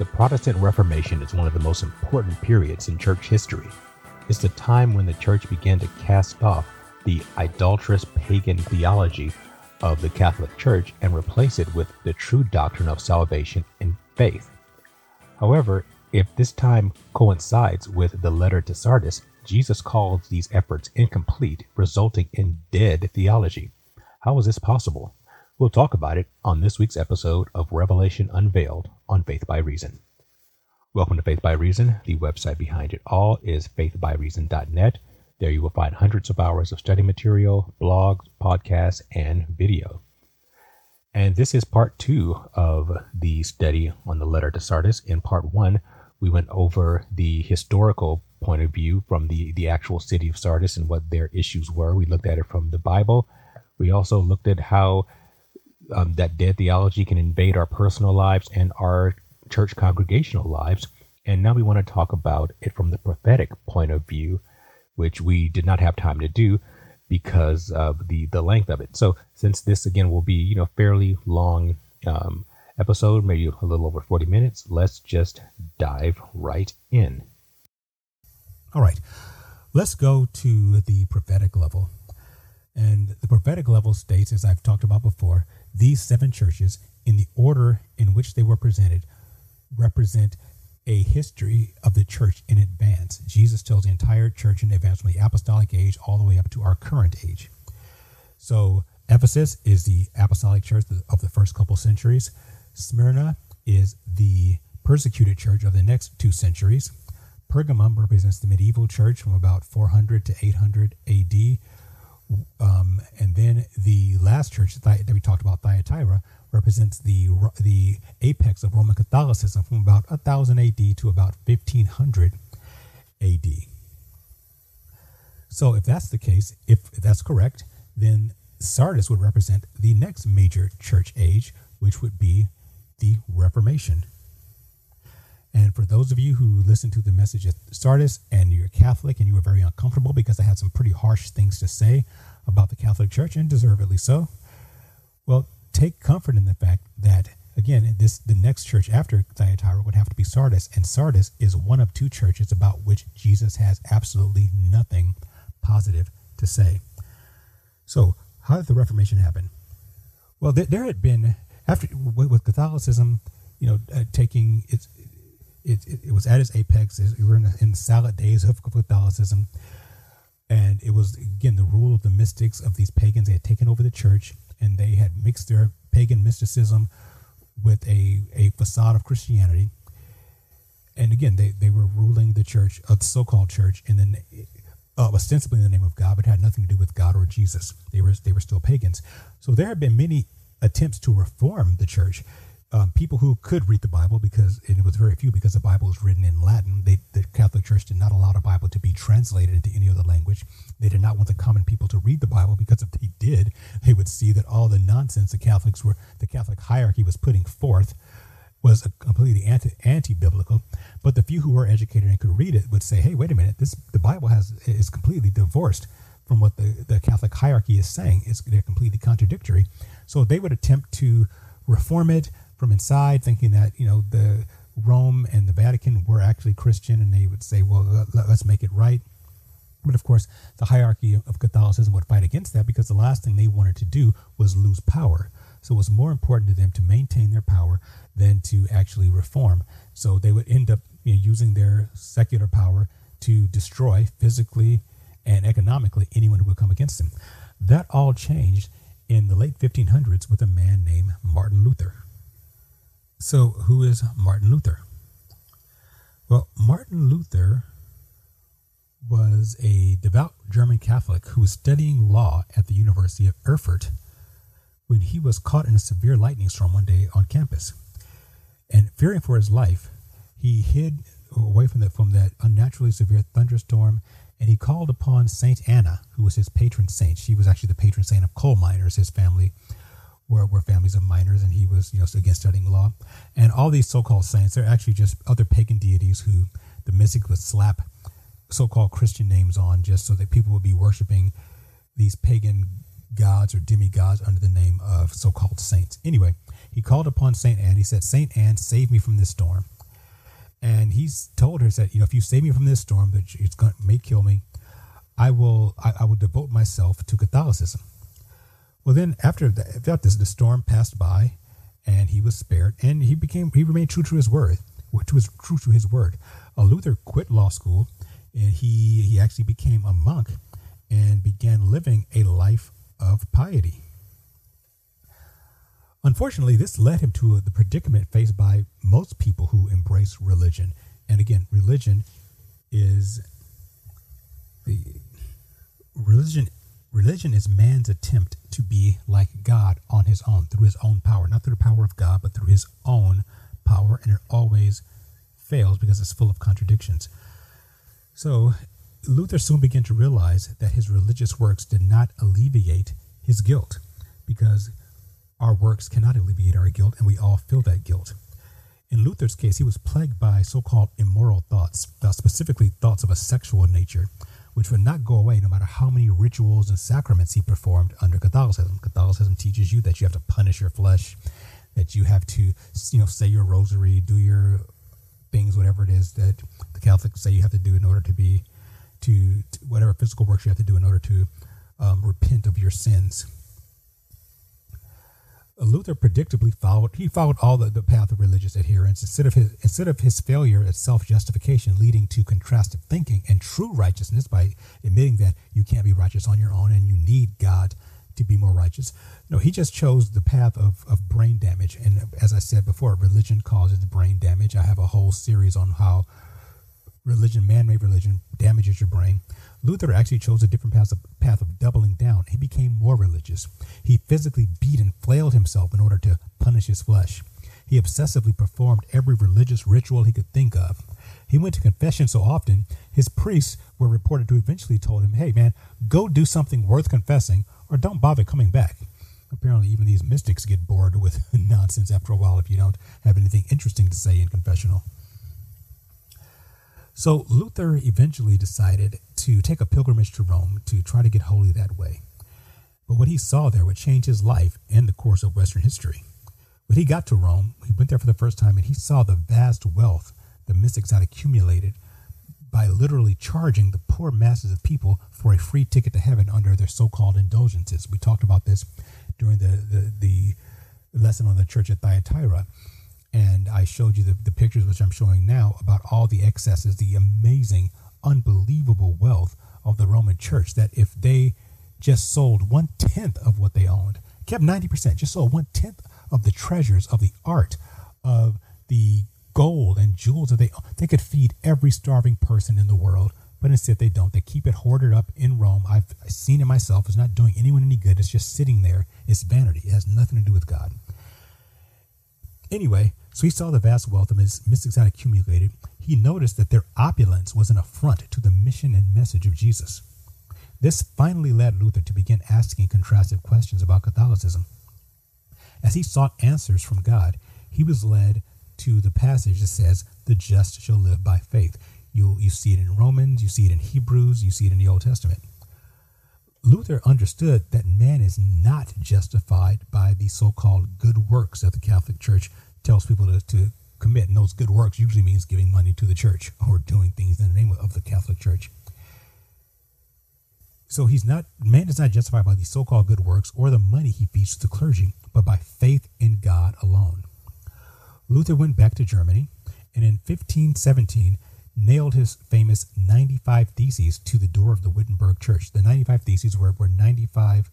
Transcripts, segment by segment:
The Protestant Reformation is one of the most important periods in church history. It's the time when the church began to cast off the idolatrous pagan theology of the Catholic Church and replace it with the true doctrine of salvation and faith. However, if this time coincides with the letter to Sardis, Jesus calls these efforts incomplete, resulting in dead theology. How is this possible? We'll talk about it on this week's episode of Revelation Unveiled on Faith by Reason. Welcome to Faith by Reason. The website behind it all is faithbyreason.net. There you will find hundreds of hours of study material, blogs, podcasts, and video. And this is part two of the study on the letter to Sardis. In part one, we went over the historical point of view from the, the actual city of Sardis and what their issues were. We looked at it from the Bible. We also looked at how um, that dead theology can invade our personal lives and our church congregational lives. And now we want to talk about it from the prophetic point of view, which we did not have time to do because of the the length of it. So since this again will be you know fairly long um, episode, maybe a little over forty minutes, let's just dive right in. All right, let's go to the prophetic level. And the prophetic level states, as I've talked about before, these seven churches, in the order in which they were presented, represent a history of the church in advance. Jesus tells the entire church in advance from the apostolic age all the way up to our current age. So Ephesus is the apostolic church of the first couple centuries. Smyrna is the persecuted church of the next two centuries. Pergamum represents the medieval church from about 400 to 800 AD. Um, and then the last church that we talked about, Thyatira, represents the the apex of Roman Catholicism from about 1000 AD to about 1500 AD. So, if that's the case, if that's correct, then Sardis would represent the next major church age, which would be the Reformation. And for those of you who listened to the message at Sardis and you're Catholic and you were very uncomfortable because I had some pretty harsh things to say about the Catholic Church, and deservedly so, well, take comfort in the fact that again, this the next church after Thyatira would have to be Sardis, and Sardis is one of two churches about which Jesus has absolutely nothing positive to say. So, how did the Reformation happen? Well, there, there had been after with Catholicism, you know, uh, taking its it, it, it, was at its apex. We were in the, in the salad days of Catholicism. And it was, again, the rule of the mystics of these pagans. They had taken over the church and they had mixed their pagan mysticism with a, a facade of Christianity. And again, they, they were ruling the church, a so called church, and then uh, ostensibly in the name of God, but had nothing to do with God or Jesus. They were, they were still pagans. So there have been many attempts to reform the church um, people who could read the Bible because it was very few because the Bible was written in Latin. They, the Catholic Church did not allow the Bible to be translated into any other language. They did not want the common people to read the Bible because if they did, they would see that all the nonsense the Catholics were, the Catholic hierarchy was putting forth was completely anti, anti-biblical. But the few who were educated and could read it would say, "Hey, wait a minute! This the Bible has is completely divorced from what the, the Catholic hierarchy is saying. It's, they're completely contradictory." So they would attempt to reform it from inside, thinking that you know the Rome and the Vatican were actually Christian, and they would say, "Well, let's make it right." But of course, the hierarchy of Catholicism would fight against that because the last thing they wanted to do was lose power. So it was more important to them to maintain their power than to actually reform. So they would end up you know, using their secular power to destroy physically and economically anyone who would come against them. That all changed in the late 1500s with a man named Martin Luther. So, who is Martin Luther? Well, Martin Luther was a devout German Catholic who was studying law at the University of Erfurt when he was caught in a severe lightning storm one day on campus. And fearing for his life, he hid away from that from that unnaturally severe thunderstorm and he called upon Saint Anna, who was his patron saint. She was actually the patron saint of coal miners. His family were, were families of miners, and he was, you know, again studying law. And all these so-called saints, they're actually just other pagan deities who the mystics would slap so-called Christian names on, just so that people would be worshiping these pagan gods or demigods under the name of so-called saints. Anyway, he called upon Saint Anne. He said, "Saint Anne, save me from this storm." And he's told her that, you know, if you save me from this storm, that it's going may kill me, I will I, I, will devote myself to Catholicism. Well, then after that, after this, the storm passed by, and he was spared, and he became he remained true to his word, which was true to his word. Uh, Luther quit law school, and he he actually became a monk, and began living a life of piety. Unfortunately, this led him to the predicament faced by most people who embrace religion. And again, religion is the religion religion is man's attempt to be like God on his own through his own power, not through the power of God, but through his own power, and it always fails because it's full of contradictions. So Luther soon began to realize that his religious works did not alleviate his guilt because our works cannot alleviate our guilt, and we all feel that guilt. In Luther's case, he was plagued by so called immoral thoughts, uh, specifically thoughts of a sexual nature, which would not go away no matter how many rituals and sacraments he performed under Catholicism. Catholicism teaches you that you have to punish your flesh, that you have to, you know, say your rosary, do your things, whatever it is that the Catholics say you have to do in order to be, to, to whatever physical works you have to do in order to um, repent of your sins. Luther predictably followed he followed all the, the path of religious adherence instead of his instead of his failure at self-justification leading to contrastive thinking and true righteousness by admitting that you can't be righteous on your own and you need God to be more righteous. No, he just chose the path of, of brain damage. And as I said before, religion causes brain damage. I have a whole series on how religion, man-made religion, damages your brain. Luther actually chose a different path of, path of doubling down. He became more religious. He physically beat and flailed himself in order to punish his flesh. He obsessively performed every religious ritual he could think of. He went to confession so often, his priests were reported to eventually told him, hey man, go do something worth confessing or don't bother coming back. Apparently, even these mystics get bored with nonsense after a while if you don't have anything interesting to say in confessional. So Luther eventually decided to take a pilgrimage to Rome to try to get holy that way. But what he saw there would change his life and the course of Western history. When he got to Rome, he went there for the first time and he saw the vast wealth the mystics had accumulated by literally charging the poor masses of people for a free ticket to heaven under their so-called indulgences. We talked about this during the, the, the lesson on the church at Thyatira and I showed you the, the pictures which I'm showing now about all the excesses, the amazing, unbelievable wealth of the Roman church that if they just sold one tenth of what they owned, kept 90%, just sold one tenth of the treasures of the art of the gold and jewels that they they could feed every starving person in the world but instead they don't. They keep it hoarded up in rome. I've seen it myself. It's not doing anyone any good. It's just sitting there. It's vanity. It has nothing to do with god. Anyway so he saw the vast wealth of his mystics had accumulated. He noticed that their opulence was an affront to the mission and message of Jesus. This finally led Luther to begin asking contrastive questions about Catholicism. As he sought answers from God, he was led to the passage that says, The just shall live by faith. You, you see it in Romans, you see it in Hebrews, you see it in the Old Testament. Luther understood that man is not justified by the so called good works of the Catholic Church tells people to, to commit. And those good works usually means giving money to the church or doing things in the name of the Catholic Church. So he's not man is not justified by these so-called good works or the money he feeds to the clergy, but by faith in God alone. Luther went back to Germany and in 1517 nailed his famous 95 Theses to the door of the Wittenberg Church. The 95 Theses were, were 95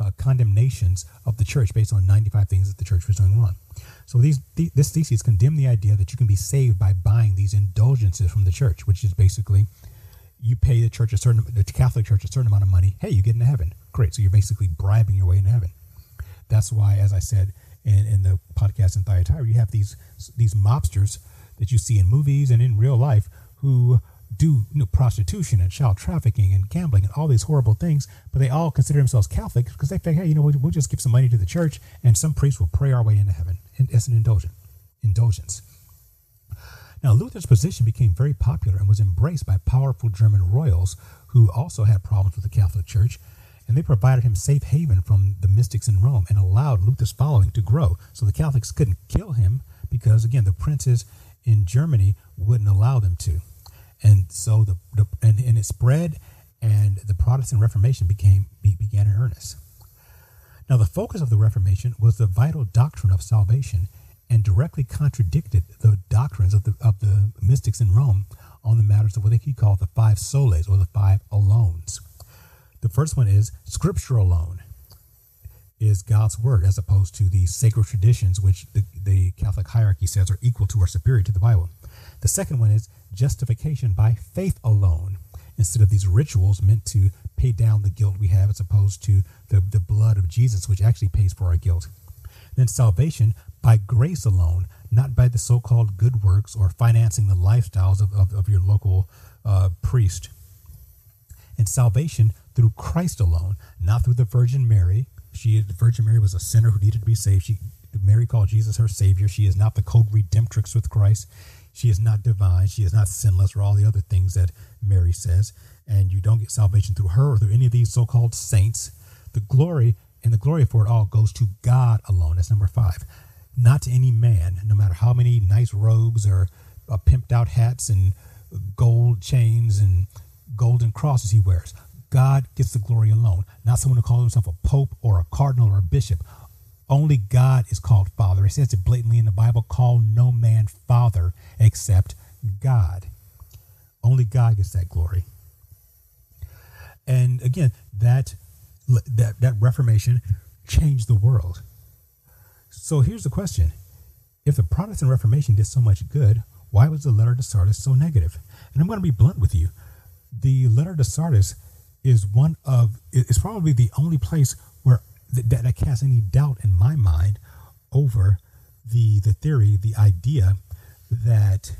uh, condemnations of the church based on 95 things that the church was doing wrong. So these th- this thesis condemn the idea that you can be saved by buying these indulgences from the church, which is basically you pay the church a certain the Catholic Church a certain amount of money. Hey, you get into heaven. Great. So you're basically bribing your way into heaven. That's why, as I said in, in the podcast in Thyatira, you have these these mobsters that you see in movies and in real life who do you know, prostitution and child trafficking and gambling and all these horrible things, but they all consider themselves Catholic because they think, hey, you know, we'll, we'll just give some money to the church and some priest will pray our way into heaven as an indulgence. indulgence. Now, Luther's position became very popular and was embraced by powerful German royals who also had problems with the Catholic Church, and they provided him safe haven from the mystics in Rome and allowed Luther's following to grow. So the Catholics couldn't kill him because, again, the princes in Germany wouldn't allow them to. And so the, the and, and it spread and the Protestant Reformation became be, began in earnest. Now the focus of the Reformation was the vital doctrine of salvation and directly contradicted the doctrines of the of the mystics in Rome on the matters of what they could call the five solas or the five alones. The first one is scripture alone is God's word as opposed to the sacred traditions which the, the Catholic hierarchy says are equal to or superior to the Bible. The second one is justification by faith alone instead of these rituals meant to pay down the guilt we have as opposed to the, the blood of Jesus which actually pays for our guilt. Then salvation by grace alone, not by the so called good works or financing the lifestyles of, of, of your local uh, priest. And salvation through Christ alone, not through the Virgin Mary. She, the Virgin Mary was a sinner who needed to be saved. She, Mary called Jesus her Savior. She is not the co-redemptrix with Christ. She is not divine. She is not sinless, or all the other things that Mary says. And you don't get salvation through her or through any of these so called saints. The glory and the glory for it all goes to God alone. That's number five. Not to any man, no matter how many nice robes or uh, pimped out hats and gold chains and golden crosses he wears. God gets the glory alone, not someone who calls himself a pope or a cardinal or a bishop. Only God is called Father. It says it blatantly in the Bible call no man Father except God. Only God gets that glory. And again, that that that Reformation changed the world. So here's the question: If the Protestant Reformation did so much good, why was the letter to Sardis so negative? And I'm going to be blunt with you. The letter to Sardis is one of it's probably the only place where that, that casts any doubt in my mind over the the theory, the idea that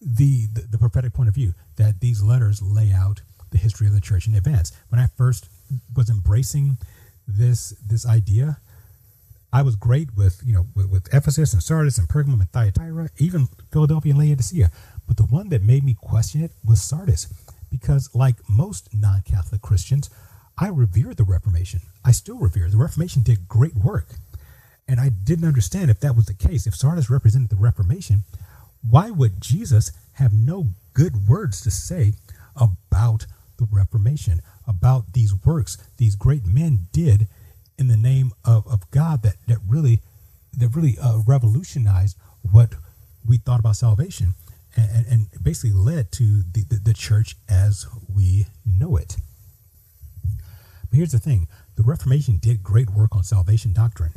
the, the, the prophetic point of view that these letters lay out the history of the church in advance. When I first was embracing this this idea, I was great with you know with, with Ephesus and Sardis and Pergamum and Thyatira, even Philadelphia and Laodicea. But the one that made me question it was Sardis, because like most non-Catholic Christians, I revere the Reformation. I still revere the Reformation did great work, and I didn't understand if that was the case. If Sardis represented the Reformation, why would Jesus have no good words to say about the Reformation? about these works these great men did in the name of, of God that, that really that really uh, revolutionized what we thought about salvation and, and basically led to the, the, the church as we know it. Here's the thing the Reformation did great work on salvation doctrine.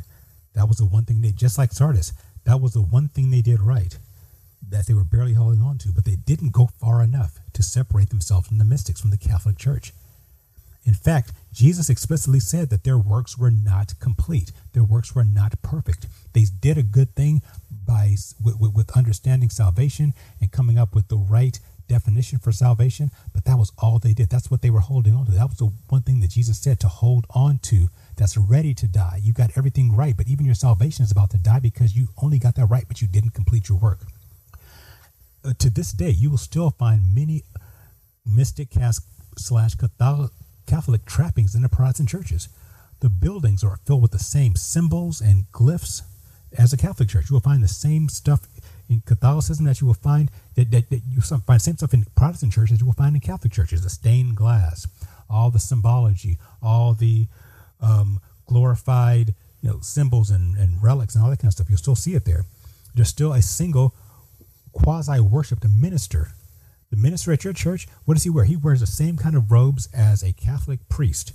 That was the one thing they, just like Sardis, that was the one thing they did right that they were barely holding on to, but they didn't go far enough to separate themselves from the mystics, from the Catholic Church. In fact, Jesus explicitly said that their works were not complete. Their works were not perfect. They did a good thing by with, with, understanding salvation and coming up with the right definition for salvation, but that was all they did. That's what they were holding on to. That was the one thing that Jesus said to hold on to that's ready to die. You got everything right, but even your salvation is about to die because you only got that right, but you didn't complete your work. Uh, to this day, you will still find many mystic cast slash Catholic trappings in the Protestant churches. The buildings are filled with the same symbols and glyphs as a Catholic church. You will find the same stuff in Catholicism that you will find that, that, that you find same stuff in Protestant churches you will find in Catholic churches. The stained glass, all the symbology, all the um, glorified you know symbols and, and relics and all that kind of stuff. You'll still see it there. There's still a single quasi worship to minister the minister at your church, what does he wear? He wears the same kind of robes as a Catholic priest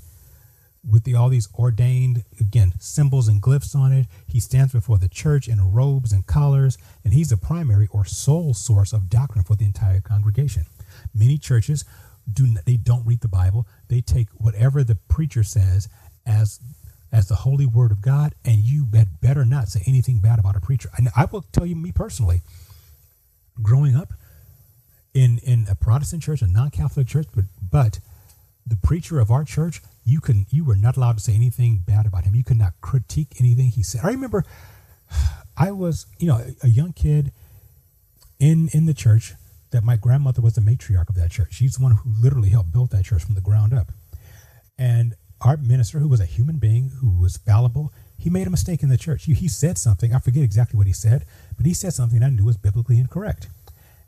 with the, all these ordained, again, symbols and glyphs on it. He stands before the church in robes and collars, and he's the primary or sole source of doctrine for the entire congregation. Many churches do they don't read the Bible. They take whatever the preacher says as as the holy word of God, and you had better not say anything bad about a preacher. And I will tell you, me personally, growing up, in in a Protestant church, a non-Catholic church, but but the preacher of our church, you can you were not allowed to say anything bad about him. You could not critique anything he said. I remember I was, you know, a, young kid in in the church that my grandmother was the matriarch of that church. She's the one who literally helped build that church from the ground up. And our minister, who was a human being, who was fallible, he made a mistake in the church. He, he said something. I forget exactly what he said, but he said something I knew was biblically incorrect.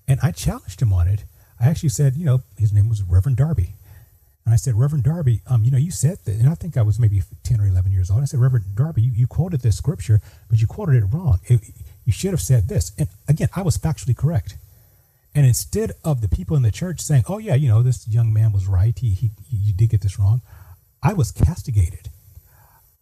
And I challenged him on it. I actually said, you know, his name was Reverend Darby. And I said, Reverend Darby, um, you know, you said that, and I think I was maybe 10 or 11 years old. I said, Reverend Darby, you, you quoted this scripture, but you quoted it wrong. It, you should have said this. And again, I was factually correct. And instead of the people in the church saying, oh, yeah, you know, this young man was right, he, he, you did get this wrong, I was castigated.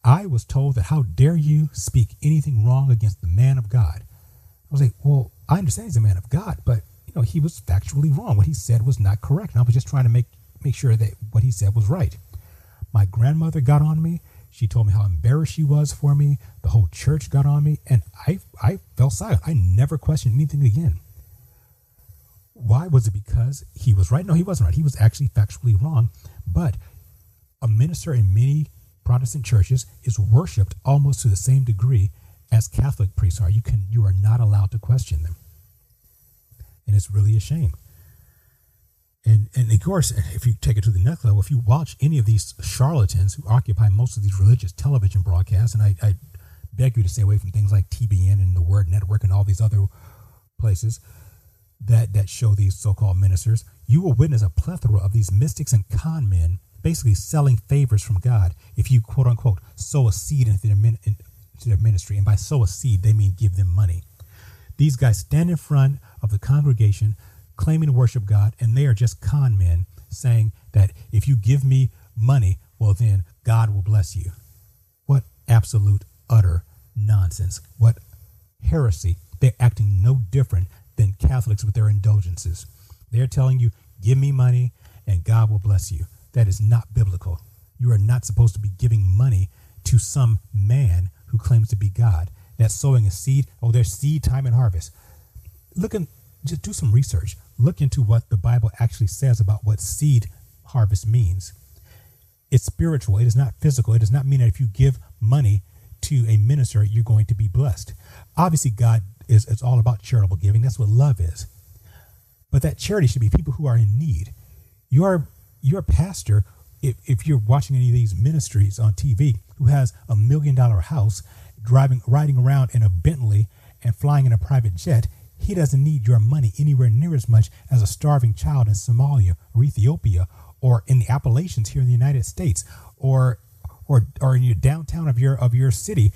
I was told that, how dare you speak anything wrong against the man of God? I was like, well, I understand he's a man of God, but, you know, he was factually wrong. What he said was not correct. And I was just trying to make make sure that what he said was right. My grandmother got on me. She told me how embarrassed she was for me. The whole church got on me, and I, I fell silent. I never questioned anything again. Why was it because he was right? No, he wasn't right. He was actually factually wrong. But a minister in many Protestant churches is worshipped almost to the same degree as Catholic priests are. You can you are not allowed to question them. And it's really a shame. And, and of course, if you take it to the next level, if you watch any of these charlatans who occupy most of these religious television broadcasts, and I, I beg you to stay away from things like TBN and the Word Network and all these other places that, that show these so called ministers, you will witness a plethora of these mystics and con men basically selling favors from God if you quote unquote sow a seed into their, into their ministry. And by sow a seed, they mean give them money. These guys stand in front of the congregation claiming to worship God, and they are just con men saying that if you give me money, well, then God will bless you. What absolute, utter nonsense. What heresy. They're acting no different than Catholics with their indulgences. They're telling you, give me money and God will bless you. That is not biblical. You are not supposed to be giving money to some man who claims to be God. That's sowing a seed. Oh, there's seed time and harvest. Look and just do some research look into what the Bible actually says about what seed harvest means. It's spiritual, it is not physical. It does not mean that if you give money to a minister, you're going to be blessed. Obviously, God is it's all about charitable giving. That's what love is. But that charity should be people who are in need. Your your pastor, if, if you're watching any of these ministries on TV, who has a million dollar house, driving riding around in a Bentley and flying in a private jet, he doesn't need your money anywhere near as much as a starving child in Somalia or Ethiopia or in the Appalachians here in the United States or or or in your downtown of your of your city,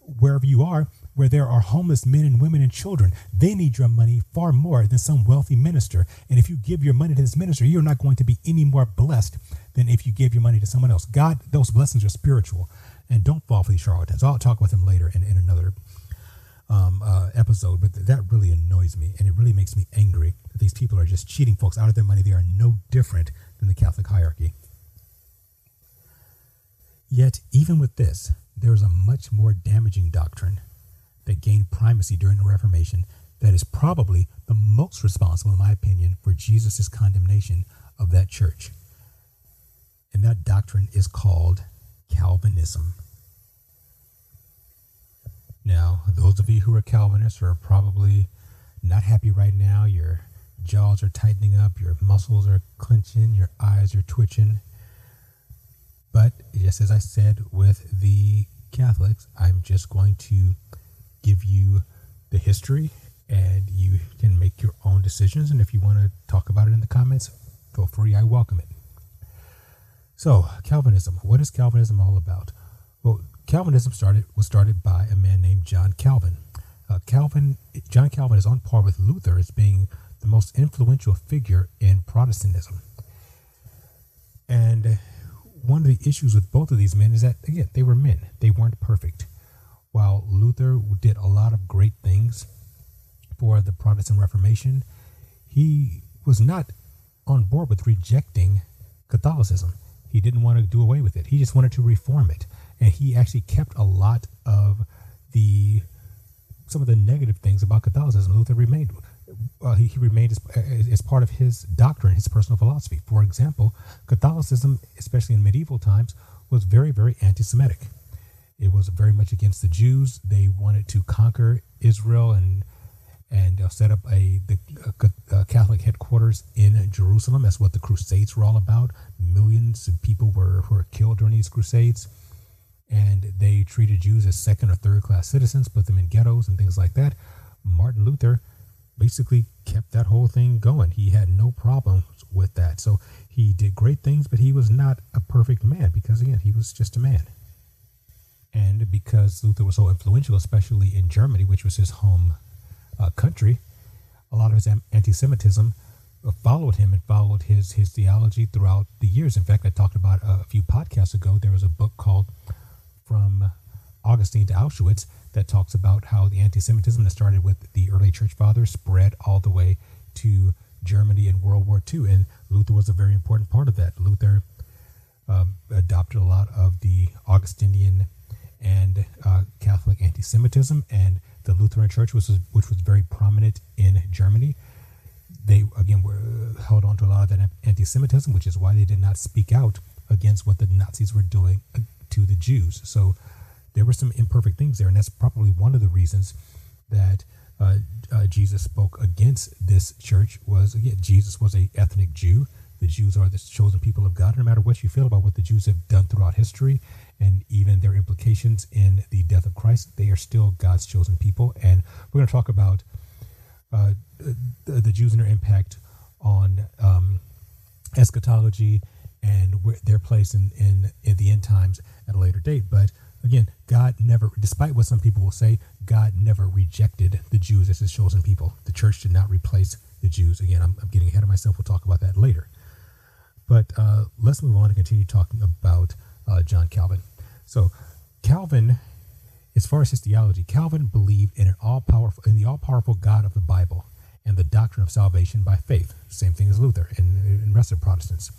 wherever you are, where there are homeless men and women and children. They need your money far more than some wealthy minister. And if you give your money to this minister, you're not going to be any more blessed than if you gave your money to someone else. God, those blessings are spiritual. And don't fall for these charlatans. I'll talk with them later in, in another um, uh, episode, but th- that really annoys me, and it really makes me angry that these people are just cheating folks out of their money. They are no different than the Catholic hierarchy. Yet, even with this, there is a much more damaging doctrine that gained primacy during the Reformation that is probably the most responsible, in my opinion, for Jesus' condemnation of that church. And that doctrine is called Calvinism. Now, those of you who are Calvinists are probably not happy right now. Your jaws are tightening up, your muscles are clenching, your eyes are twitching. But just as I said with the Catholics, I'm just going to give you the history and you can make your own decisions. And if you want to talk about it in the comments, feel free. I welcome it. So, Calvinism. What is Calvinism all about? Well, Calvinism started was started by a man named John Calvin. Uh, Calvin, John Calvin is on par with Luther as being the most influential figure in Protestantism. And one of the issues with both of these men is that again they were men; they weren't perfect. While Luther did a lot of great things for the Protestant Reformation, he was not on board with rejecting Catholicism. He didn't want to do away with it. He just wanted to reform it and he actually kept a lot of the some of the negative things about Catholicism. Luther remained uh, he, he, remained as, as part of his doctrine, his personal philosophy. For example, Catholicism, especially in medieval times, was very very anti-Semitic. It was very much against the Jews. They wanted to conquer Israel and and uh, set up a the uh, uh, Catholic headquarters in Jerusalem. That's what the Crusades were all about. Millions of people were were killed during these Crusades and they treated Jews as second or third class citizens, put them in ghettos and things like that. Martin Luther basically kept that whole thing going. He had no problems with that. So he did great things, but he was not a perfect man because, again, he was just a man. And because Luther was so influential, especially in Germany, which was his home uh, country, a lot of his anti Semitism followed him and followed his, his theology throughout the years. In fact, I talked about a few podcasts ago, there was a book called From Augustine to Auschwitz that talks about how the anti Semitism that started with the early church fathers spread all the way to Germany in World War II. And Luther was a very important part of that. Luther um, adopted a lot of the Augustinian and uh, Catholic anti-Semitism, and the Lutheran Church, which was which was very prominent in Germany. They again were held on to a lot of that anti-Semitism, which is why they did not speak out against what the Nazis were doing uh, to the Jews. So there were some imperfect things there, and that's probably one of the reasons that uh, uh, Jesus spoke against this church. Was again, Jesus was a ethnic Jew. The Jews are the chosen people of God. No matter what you feel about what the Jews have done throughout history, and even their implications in the death of Christ, they are still God's chosen people. And we're going to talk about uh, the, the, Jews and their impact on um, eschatology and their place in, in, in the end times at a later date. But again, God never, despite what some people will say, God never rejected the Jews as his chosen people. The church did not replace the Jews. Again, I'm, I'm getting ahead of myself. We'll talk about that later. But uh, let's move on and continue talking about uh, John Calvin. So Calvin, as far as his theology, Calvin believed in an all powerful in the all powerful God of the Bible and the doctrine of salvation by faith. Same thing as Luther and, and rest of Protestants.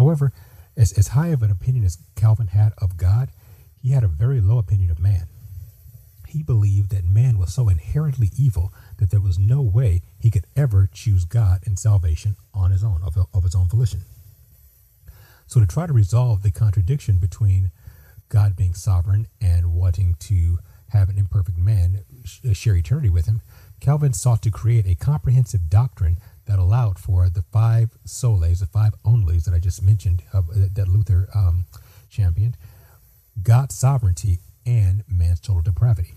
However, as, as high of an opinion as Calvin had of God, he had a very low opinion of man. He believed that man was so inherently evil that there was no way he could ever choose God and salvation on his own, of, of his own volition. So, to try to resolve the contradiction between God being sovereign and wanting to have an imperfect man uh, share eternity with him, Calvin sought to create a comprehensive doctrine that allowed for the five solas, the five onlys that I just mentioned, uh, that Luther um, championed, God's sovereignty and man's total depravity.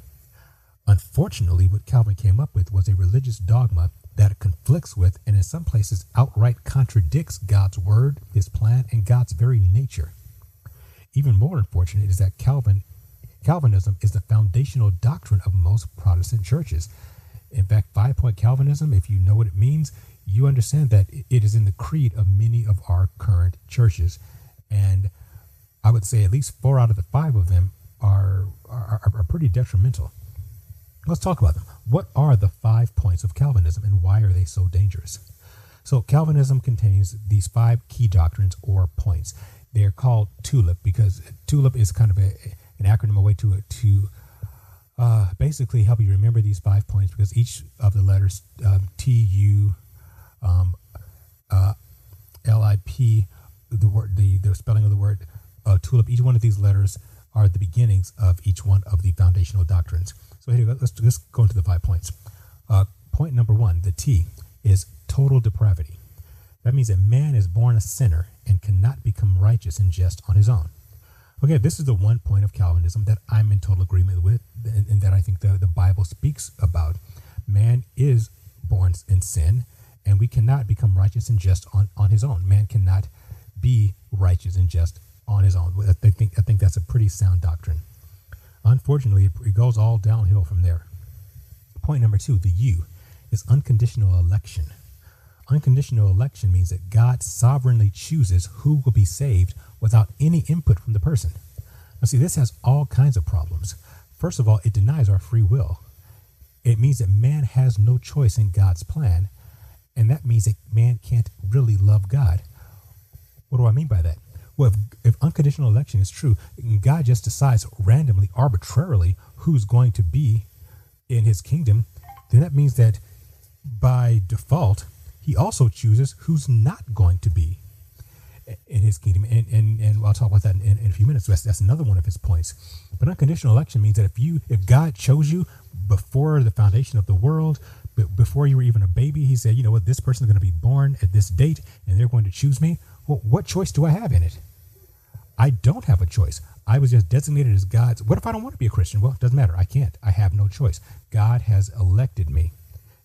Unfortunately, what Calvin came up with was a religious dogma that conflicts with and in some places outright contradicts God's word, his plan, and God's very nature. Even more unfortunate is that Calvin Calvinism is the foundational doctrine of most Protestant churches. In fact, five point Calvinism, if you know what it means, you understand that it is in the creed of many of our current churches. And I would say at least four out of the five of them are, are, are pretty detrimental. Let's talk about them. What are the five points of Calvinism and why are they so dangerous? So, Calvinism contains these five key doctrines or points. They're called TULIP because TULIP is kind of a, an acronym, a way to, to uh, basically help you remember these five points because each of the letters um, T, U, um, uh, The word, the, the spelling of the word uh, TULIP, each one of these letters are the beginnings of each one of the foundational doctrines. So here, let's, let's go into the five points. Uh, point number one, the T, is total depravity. That means that man is born a sinner and cannot become righteous and just on his own. Okay, this is the one point of Calvinism that I'm in total agreement with and, and that I think the, the Bible speaks about. Man is born in sin, and we cannot become righteous and just on, on his own. Man cannot be righteous and just on his own. I think, I think that's a pretty sound doctrine. Unfortunately, it goes all downhill from there. Point number two the U is unconditional election. Unconditional election means that God sovereignly chooses who will be saved without any input from the person. Now, see, this has all kinds of problems. First of all, it denies our free will. It means that man has no choice in God's plan, and that means that man can't really love God. What do I mean by that? Well, if, if unconditional election is true, God just decides randomly, arbitrarily who's going to be in his kingdom, then that means that by default, he also chooses who's not going to be in his kingdom. And, and, and I'll talk about that in, in a few minutes. That's, that's another one of his points. But unconditional election means that if you, if God chose you before the foundation of the world, before you were even a baby, he said, you know what, this person is going to be born at this date and they're going to choose me. Well, what choice do I have in it? I don't have a choice. I was just designated as God's. What if I don't want to be a Christian? Well, it doesn't matter. I can't. I have no choice. God has elected me.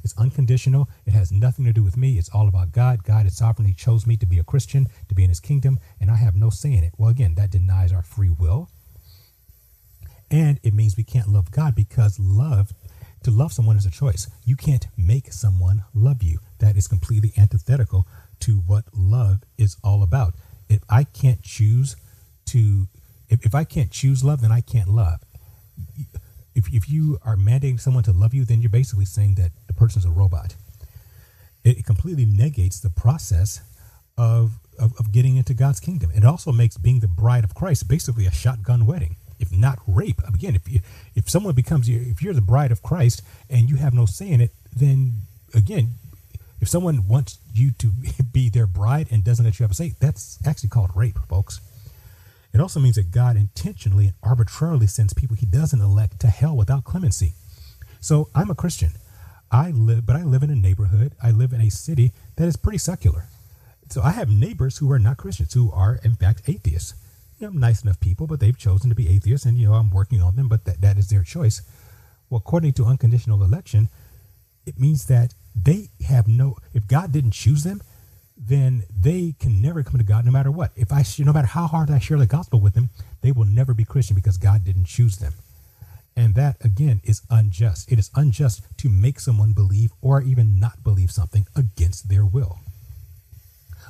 It's unconditional. It has nothing to do with me. It's all about God. God has sovereignly chose me to be a Christian, to be in his kingdom, and I have no say in it. Well, again, that denies our free will. And it means we can't love God because love, to love someone is a choice. You can't make someone love you. That is completely antithetical to what love is all about. If I can't choose to, if, if I can't choose love, then I can't love. If, if you are mandating someone to love you, then you're basically saying that the person's a robot. It, it completely negates the process of, of, of getting into God's kingdom. It also makes being the bride of Christ basically a shotgun wedding if not rape. Again, if you, if someone becomes you, if you're the bride of Christ and you have no say in it, then again, if someone wants you to be their bride and doesn't let you have a say, that's actually called rape, folks. It also means that God intentionally and arbitrarily sends people he doesn't elect to hell without clemency. So I'm a Christian. I live, but I live in a neighborhood. I live in a city that is pretty secular. So I have neighbors who are not Christians, who are in fact atheists. You know, nice enough people, but they've chosen to be atheists, and you know I'm working on them. But that, that is their choice. Well, according to unconditional election, it means that they have no, if God didn't choose them, then they can never come to God no matter what. If I, no matter how hard I share the gospel with them, they will never be Christian because God didn't choose them. And that, again, is unjust. It is unjust to make someone believe or even not believe something against their will.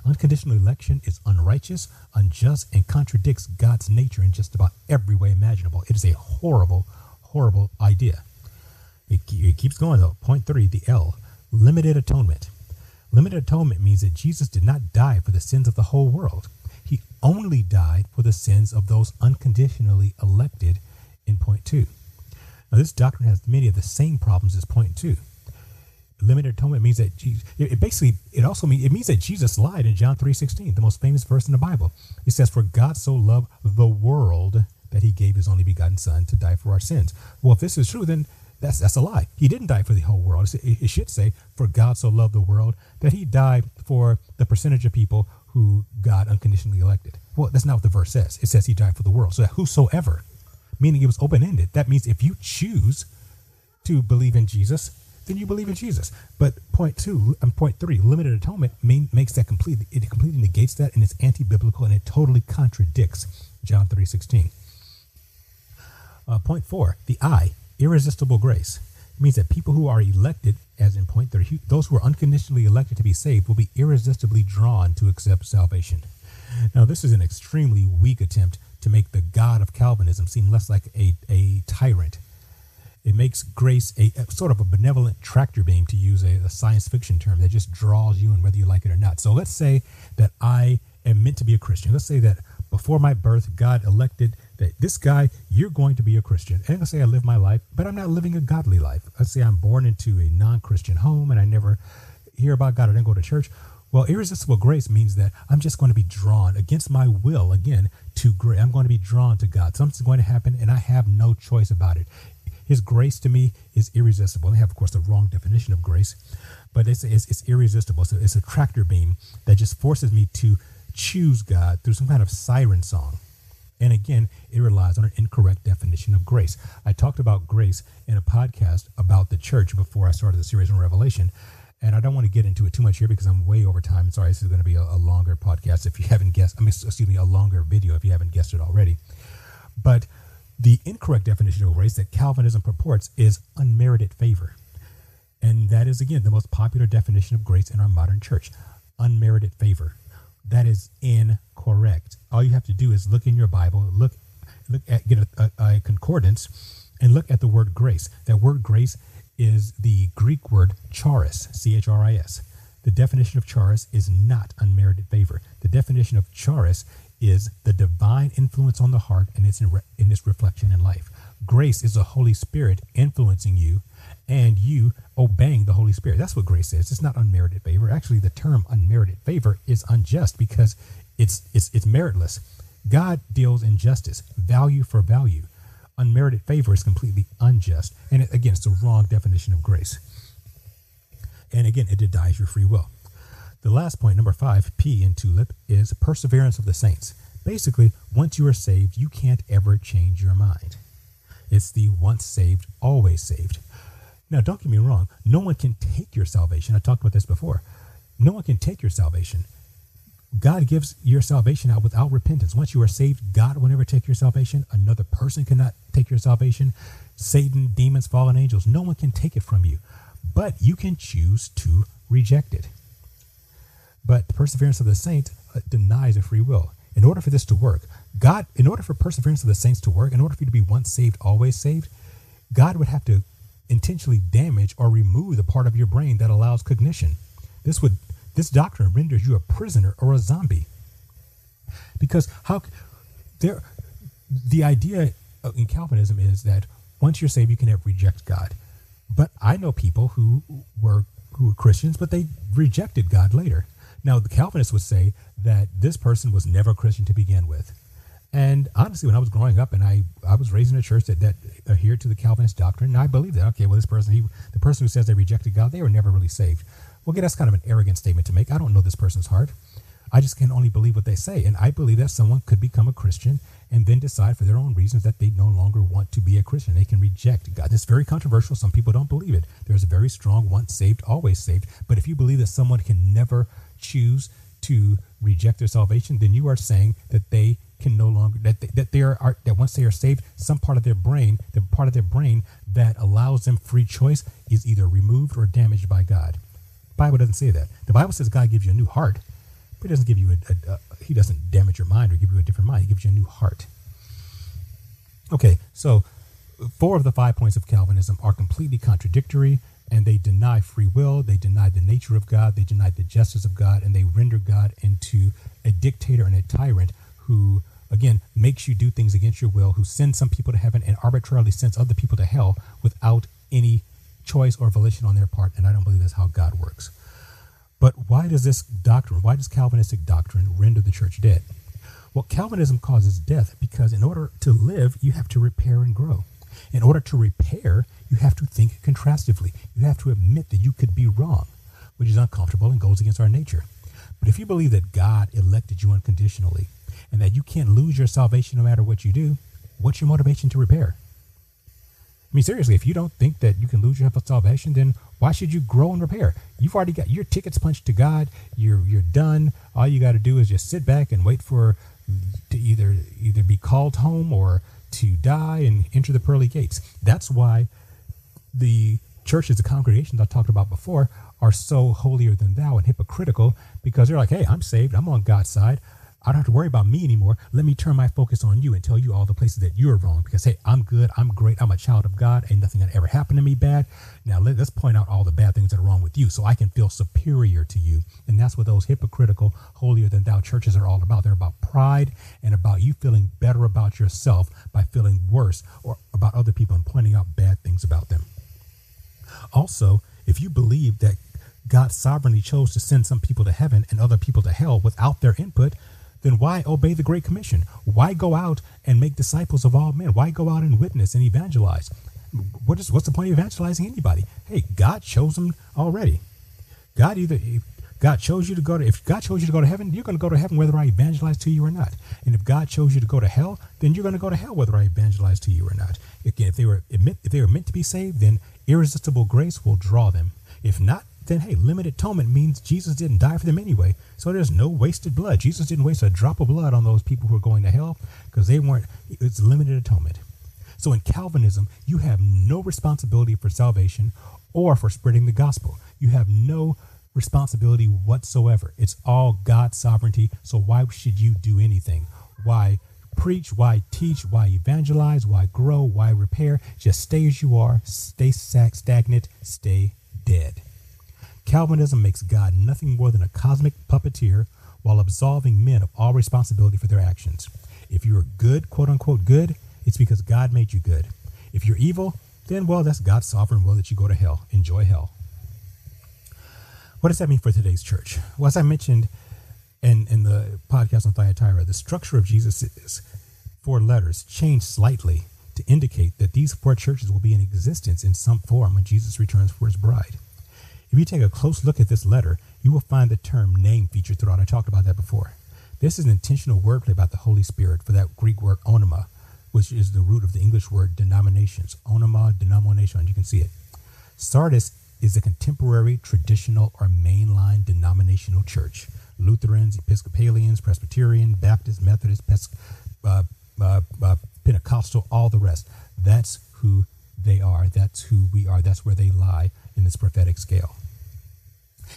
Unconditional election is unrighteous, unjust, and contradicts God's nature in just about every way imaginable. It is a horrible, horrible idea. It, it keeps going, though. Point three, the L limited atonement. Limited atonement means that Jesus did not die for the sins of the whole world. He only died for the sins of those unconditionally elected in point two. Now, this doctrine has many of the same problems as point two. Limited atonement means that Jesus, it basically it also means it means that Jesus lied in John 3:16, the most famous verse in the Bible. It says, "For God so loved the world that he gave his only begotten son to die for our sins." Well, if this is true, then that's that's a lie. He didn't die for the whole world. It should say, "For God so loved the world that He died for the percentage of people who God unconditionally elected." Well, that's not what the verse says. It says He died for the world. So that whosoever, meaning it was open ended. That means if you choose to believe in Jesus, then you believe in Jesus. But point two and point three, limited atonement, mean, makes that completely. It completely negates that, and it's anti-biblical, and it totally contradicts John three sixteen. Uh, point four, the I irresistible grace means that people who are elected, as in point 30, those who are unconditionally elected to be saved will be irresistibly drawn to accept salvation. Now, this is an extremely weak attempt to make the God of Calvinism seem less like a, a tyrant. It makes grace a, a sort of a benevolent tractor beam, to use a, a science fiction term, that just draws you in whether you like it or not. So let's say that I am meant to be a Christian. Let's say that before my birth, God elected that this guy, you're going to be a Christian. And I say I live my life, but I'm not living a godly life. Let's say I'm born into a non Christian home and I never hear about God or didn't go to church. Well, irresistible grace means that I'm just going to be drawn against my will again to grace. I'm going to be drawn to God. Something's going to happen and I have no choice about it. His grace to me is irresistible. They have, of course, the wrong definition of grace, but it's, it's, it's irresistible. So it's a tractor beam that just forces me to choose God through some kind of siren song. And again, it relies on an incorrect definition of grace. I talked about grace in a podcast about the church before I started the series on Revelation. And I don't want to get into it too much here because I'm way over time. Sorry, this is going to be a, a longer podcast if you haven't guessed. I mean, excuse me, a longer video if you haven't guessed it already. But the incorrect definition of grace that Calvinism purports is unmerited favor. And that is, again, the most popular definition of grace in our modern church unmerited favor. That is incorrect. All you have to do is look in your Bible, look, look at get a, a, a concordance, and look at the word grace. That word grace is the Greek word charis, C H R I S. The definition of charis is not unmerited favor. The definition of charis is the divine influence on the heart and its in, in its reflection in life. Grace is the Holy Spirit influencing you and you obeying the Holy Spirit. That's what grace is. It's not unmerited favor. Actually, the term unmerited favor is unjust because it's it's it's meritless. God deals in justice, value for value. Unmerited favor is completely unjust. And it, again, it's the wrong definition of grace. And again, it denies your free will. The last point, number five, P in TULIP, is perseverance of the saints. Basically, once you are saved, you can't ever change your mind. It's the once saved, always saved. Now, don't get me wrong, no one can take your salvation. I talked about this before. No one can take your salvation. God gives your salvation out without repentance. Once you are saved, God will never take your salvation. Another person cannot take your salvation. Satan, demons, fallen angels, no one can take it from you. But you can choose to reject it. But perseverance of the saint uh, denies a free will. In order for this to work, God, in order for perseverance of the saints to work, in order for you to be once saved, always saved, God would have to intentionally damage or remove the part of your brain that allows cognition. This would this doctrine renders you a prisoner or a zombie. Because how there the idea in Calvinism is that once you're saved, you can never reject God. But I know people who were who were Christians, but they rejected God later. Now, the Calvinists would say that this person was never a Christian to begin with. And honestly, when I was growing up and I, I was raised in a church that, that adhered to the Calvinist doctrine, and I believe that, okay, well, this person, he, the person who says they rejected God, they were never really saved. Well, okay, that's kind of an arrogant statement to make. I don't know this person's heart. I just can only believe what they say. And I believe that someone could become a Christian and then decide for their own reasons that they no longer want to be a Christian. They can reject God. It's very controversial. Some people don't believe it. There's a very strong once saved, always saved. But if you believe that someone can never choose to reject their salvation, then you are saying that they can no longer that they, that they are that once they are saved, some part of their brain, the part of their brain that allows them free choice, is either removed or damaged by God. The Bible doesn't say that. The Bible says God gives you a new heart, but He doesn't give you a, a, a He doesn't damage your mind or give you a different mind. He gives you a new heart. Okay, so four of the five points of Calvinism are completely contradictory and they deny free will, they deny the nature of God, they deny the justice of God, and they render God into a dictator and a tyrant who, again, makes you do things against your will, who sends some people to heaven and arbitrarily sends other people to hell without any choice or volition on their part. And I don't believe that's how God works. But why does this doctrine, why does Calvinistic doctrine render the church dead? Well, Calvinism causes death because in order to live, you have to repair and grow. In order to repair, you have to think contrastively. You have to admit that you could be wrong, which is uncomfortable and goes against our nature. But if you believe that God elected you unconditionally and that you can't lose your salvation no matter what you do, what's your motivation to repair? I mean, seriously, if you don't think that you can lose your salvation, then why should you grow and repair? You've already got your tickets punched to God. You're you're done. All you got to do is just sit back and wait for to either either be called home or to die and enter the pearly gates. That's why the churches, the congregations I talked about before, are so holier than thou and hypocritical because they're like, hey, I'm saved. I'm on God's side. I don't have to worry about me anymore. Let me turn my focus on you and tell you all the places that you're wrong. Because hey, I'm good. I'm great. I'm a child of God. Ain't nothing that ever happened to me bad. Now let, us point out all the bad things that are wrong with you, so I can feel superior to you. And that's what those hypocritical, holier than thou churches are all about. They're about pride and about you feeling better about yourself by feeling worse or about other people and pointing out bad things about them. Also, if you believe that God sovereignly chose to send some people to heaven and other people to hell without their input, then why obey the Great Commission? Why go out and make disciples of all men? Why go out and witness and evangelize? What is what's the point of evangelizing anybody? Hey, God chose them already. God either God chose you to go to if God chose you to go to heaven, you're going to go to heaven whether I evangelize to you or not. And if God chose you to go to hell, then you're going to go to hell whether I evangelize to you or not. Again, if they were if they were meant to be saved, then irresistible grace will draw them. If not, then hey, limited atonement means Jesus didn't die for them anyway. So there's no wasted blood. Jesus didn't waste a drop of blood on those people who are going to hell because they weren't, it's limited atonement. So in Calvinism, you have no responsibility for salvation or for spreading the gospel. You have no responsibility whatsoever. It's all God's sovereignty. So why should you do anything? Why preach? Why teach? Why evangelize? Why grow? Why repair? Just stay as you are. Stay stagnant. Stay dead. Calvinism makes God nothing more than a cosmic puppeteer while absolving men of all responsibility for their actions. If you're good, quote unquote, good, it's because God made you good. If you're evil, then, well, that's God's sovereign will that you go to hell. Enjoy hell. What does that mean for today's church? Well, as I mentioned in, in the podcast on Thyatira, the structure of Jesus' four letters changed slightly to indicate that these four churches will be in existence in some form when Jesus returns for his bride. If you take a close look at this letter, you will find the term name featured throughout. I talked about that before. This is an intentional wordplay about the Holy Spirit for that Greek word onoma, which is the root of the English word denominations. Onoma, denomination, and you can see it. Sardis is a contemporary, traditional, or mainline denominational church. Lutherans, Episcopalians, Presbyterian, Baptist, Methodist, Pes- uh, uh, uh, Pentecostal, all the rest. That's who they are. That's who we are. That's where they lie in this prophetic scale.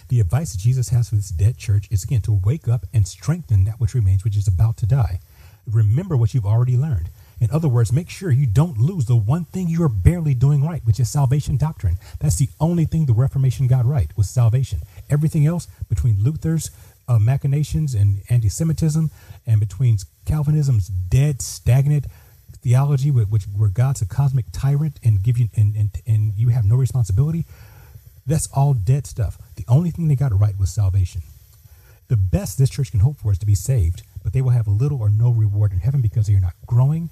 The advice Jesus has for this dead church is again to wake up and strengthen that which remains, which is about to die. Remember what you've already learned. In other words, make sure you don't lose the one thing you are barely doing right, which is salvation doctrine. That's the only thing the Reformation got right was salvation. Everything else between Luther's uh, machinations and anti-Semitism, and between Calvinism's dead, stagnant theology, which where God's a cosmic tyrant and give you and, and and you have no responsibility, that's all dead stuff. The only thing they got right was salvation. The best this church can hope for is to be saved, but they will have little or no reward in heaven because they are not growing.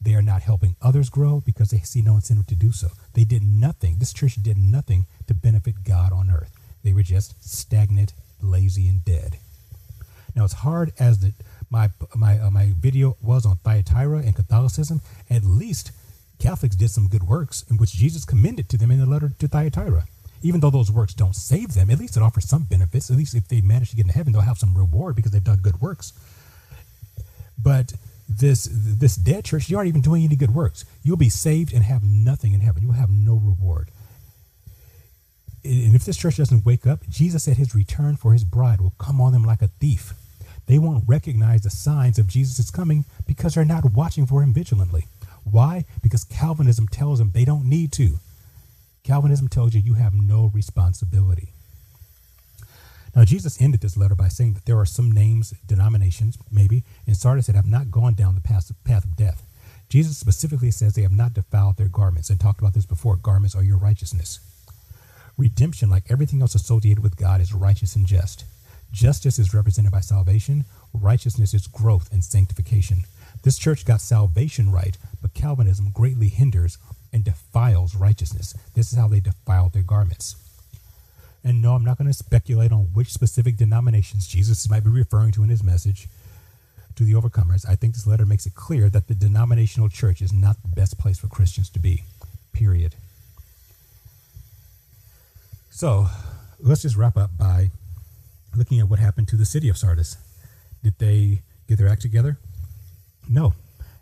They are not helping others grow because they see no incentive to do so. They did nothing. This church did nothing to benefit God on earth. They were just stagnant, lazy, and dead. Now, as hard as the, my my uh, my video was on Thyatira and Catholicism, at least Catholics did some good works in which Jesus commended to them in the letter to Thyatira even though those works don't save them, at least it offers some benefits. At least if they manage to get into heaven, they'll have some reward because they've done good works. But this this dead church, you aren't even doing any good works. You'll be saved and have nothing in heaven. You'll have no reward. And if this church doesn't wake up, Jesus said his return for his bride will come on them like a thief. They won't recognize the signs of Jesus' coming because they're not watching for him vigilantly. Why? Because Calvinism tells them they don't need to. Calvinism tells you you have no responsibility. Now, Jesus ended this letter by saying that there are some names, denominations, maybe, in Sardis that have not gone down the path of, path of death. Jesus specifically says they have not defiled their garments and talked about this before. Garments are your righteousness. Redemption, like everything else associated with God, is righteous and just. Justice is represented by salvation. Righteousness is growth and sanctification. This church got salvation right, but Calvinism greatly hinders and defiles righteousness. This is how they defile their garments. And no, I'm not going to speculate on which specific denominations Jesus might be referring to in his message to the overcomers. I think this letter makes it clear that the denominational church is not the best place for Christians to be, period. So let's just wrap up by looking at what happened to the city of Sardis. Did they get their act together? No.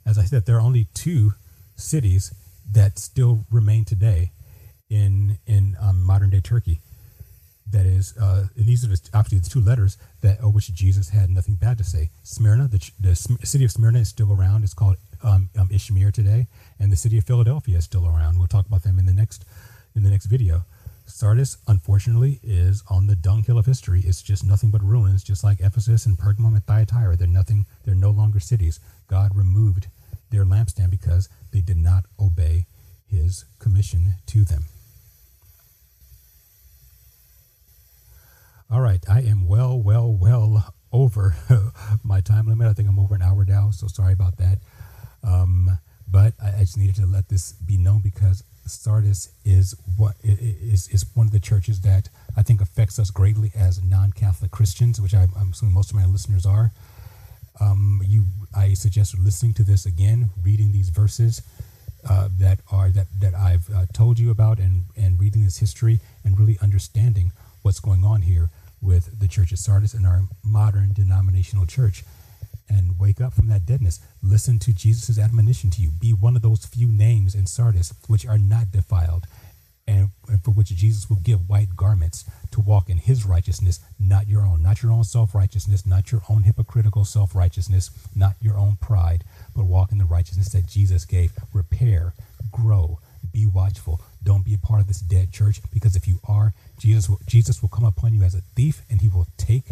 As I said, there are only two cities that still remain today in in um, modern day Turkey. That is, uh, and these are the, obviously the two letters that of which Jesus had nothing bad to say. Smyrna, the, the city of Smyrna is still around. It's called um, um, Izmir today, and the city of Philadelphia is still around. We'll talk about them in the next in the next video. Sardis, unfortunately, is on the dunghill of history. It's just nothing but ruins, just like Ephesus and Pergamum and Thyatira. They're nothing. They're no longer cities. God removed their lampstand because they did not obey his commission to them. All right, I am well, well, well over my time limit. I think I'm over an hour now, so sorry about that. Um, but I, I, just needed to let this be known because Sardis is what is is one of the churches that I think affects us greatly as non-Catholic Christians, which I, am assuming most of my listeners are. Um, you, I suggest listening to this again, reading these verses uh, that are that that I've uh, told you about, and and reading this history and really understanding what's going on here with the Church of Sardis and our modern denominational church. And wake up from that deadness. Listen to Jesus' admonition to you. Be one of those few names in Sardis which are not defiled, and, and for which Jesus will give white garments to walk in his righteousness, not your own, not your own self righteousness, not your own hypocritical self righteousness, not your own pride, but walk in the righteousness that Jesus gave. Repair, grow, be watchful. Don't be a part of this dead church because if you are, Jesus will, Jesus will come upon you as a thief and he will take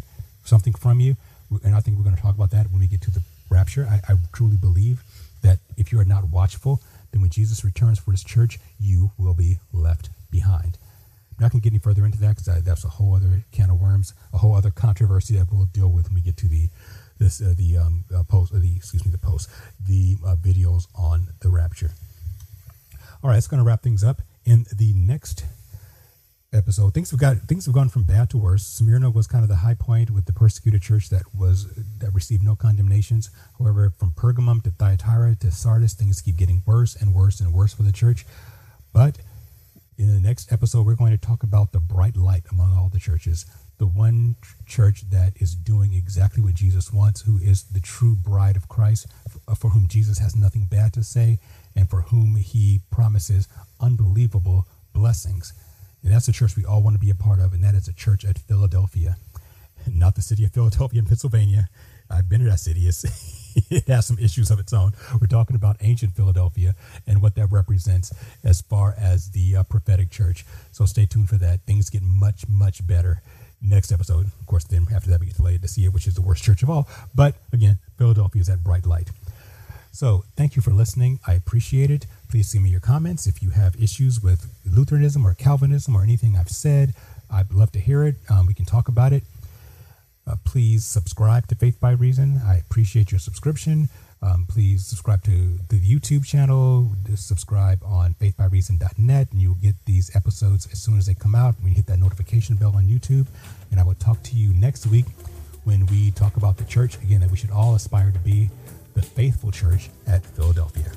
something from you. And I think we're going to talk about that when we get to the rapture. I, I truly believe that if you are not watchful, then when Jesus returns for his church, you will be left behind. I'm not going to get any further into that because that's a whole other can of worms, a whole other controversy that we'll deal with when we get to the this uh, the um, uh, post, uh, the excuse me, the post, the uh, videos on the rapture. All right, it's going to wrap things up. In the next episode, things have got things have gone from bad to worse. Smyrna was kind of the high point with the persecuted church that was that received no condemnations. However, from Pergamum to Thyatira to Sardis, things keep getting worse and worse and worse for the church. But in the next episode, we're going to talk about the bright light among all the churches, the one church that is doing exactly what Jesus wants, who is the true bride of Christ, for whom Jesus has nothing bad to say, and for whom he promises unbelievable blessings. And that's the church we all want to be a part of, and that is a church at Philadelphia, not the city of Philadelphia in Pennsylvania. I've been to that city. It's, it has some issues of its own. We're talking about ancient Philadelphia and what that represents as far as the uh, prophetic church. So stay tuned for that. Things get much, much better next episode. Of course, then after that, we get to Laodicea, which is the worst church of all. But again, Philadelphia is that bright light. So thank you for listening. I appreciate it. Please send me your comments if you have issues with Lutheranism or Calvinism or anything I've said. I'd love to hear it. Um, we can talk about it. Uh, please subscribe to Faith by Reason. I appreciate your subscription. Um, please subscribe to the YouTube channel. Subscribe on faithbyreason.net, and you'll get these episodes as soon as they come out. When you hit that notification bell on YouTube, and I will talk to you next week when we talk about the church again that we should all aspire to be the faithful church at Philadelphia.